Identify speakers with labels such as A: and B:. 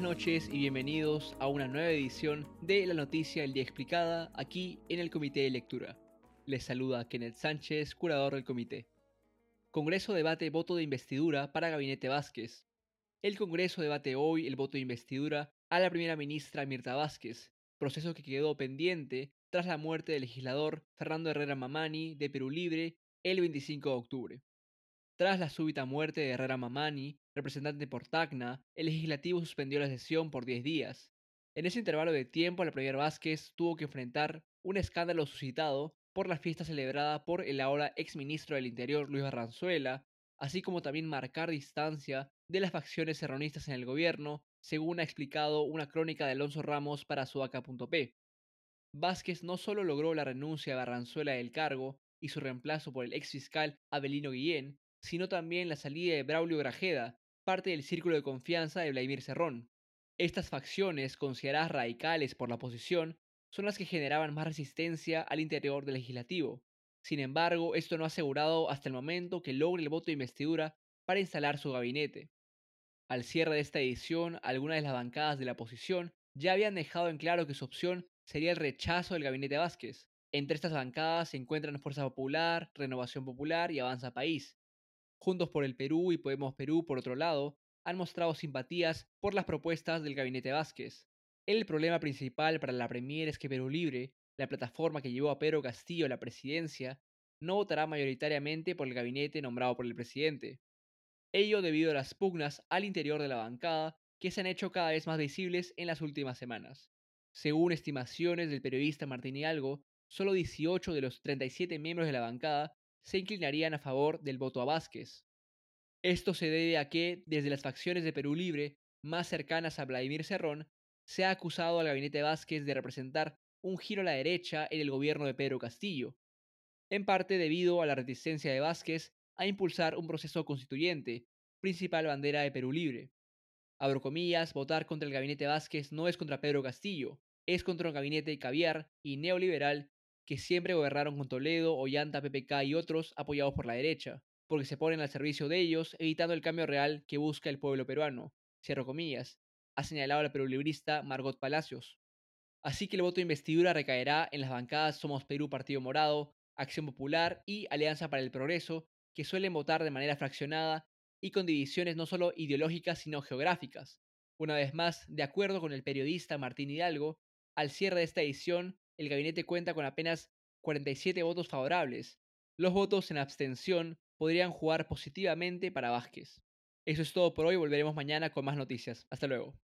A: Buenas noches y bienvenidos a una nueva edición de La Noticia del Día Explicada aquí en el Comité de Lectura. Les saluda Kenneth Sánchez, curador del comité. Congreso debate voto de investidura para Gabinete Vázquez. El Congreso debate hoy el voto de investidura a la primera ministra Mirta Vázquez, proceso que quedó pendiente tras la muerte del legislador Fernando Herrera Mamani de Perú Libre el 25 de octubre. Tras la súbita muerte de Herrera Mamani, representante por Tacna, el legislativo suspendió la sesión por 10 días. En ese intervalo de tiempo, la Premier Vázquez tuvo que enfrentar un escándalo suscitado por la fiesta celebrada por el ahora exministro del Interior Luis Barranzuela, así como también marcar distancia de las facciones erronistas en el gobierno, según ha explicado una crónica de Alonso Ramos para Sudaca.p. Vázquez no solo logró la renuncia de Barranzuela del cargo y su reemplazo por el ex fiscal Abelino Guillén, sino también la salida de Braulio Grajeda, parte del círculo de confianza de Vladimir Cerrón. Estas facciones, consideradas radicales por la oposición, son las que generaban más resistencia al interior del legislativo. Sin embargo, esto no ha asegurado hasta el momento que logre el voto de investidura para instalar su gabinete. Al cierre de esta edición, algunas de las bancadas de la oposición ya habían dejado en claro que su opción sería el rechazo del gabinete Vázquez. Entre estas bancadas se encuentran Fuerza Popular, Renovación Popular y Avanza País, Juntos por el Perú y Podemos Perú, por otro lado, han mostrado simpatías por las propuestas del gabinete Vázquez. El problema principal para la Premier es que Perú Libre, la plataforma que llevó a Pedro Castillo a la presidencia, no votará mayoritariamente por el gabinete nombrado por el presidente. Ello debido a las pugnas al interior de la bancada que se han hecho cada vez más visibles en las últimas semanas. Según estimaciones del periodista Martín Hidalgo, solo 18 de los 37 miembros de la bancada se inclinarían a favor del voto a Vázquez. Esto se debe a que, desde las facciones de Perú Libre más cercanas a Vladimir Cerrón, se ha acusado al gabinete Vázquez de representar un giro a la derecha en el gobierno de Pedro Castillo, en parte debido a la reticencia de Vázquez a impulsar un proceso constituyente, principal bandera de Perú Libre. Abro comillas, votar contra el gabinete Vázquez no es contra Pedro Castillo, es contra un gabinete caviar y neoliberal que siempre gobernaron con Toledo, Ollanta, PPK y otros apoyados por la derecha, porque se ponen al servicio de ellos, evitando el cambio real que busca el pueblo peruano. Cierro comillas, ha señalado la perulibrista Margot Palacios. Así que el voto de investidura recaerá en las bancadas Somos Perú Partido Morado, Acción Popular y Alianza para el Progreso, que suelen votar de manera fraccionada y con divisiones no solo ideológicas sino geográficas. Una vez más, de acuerdo con el periodista Martín Hidalgo, al cierre de esta edición, el gabinete cuenta con apenas 47 votos favorables. Los votos en abstención podrían jugar positivamente para Vázquez. Eso es todo por hoy, volveremos mañana con más noticias. Hasta luego.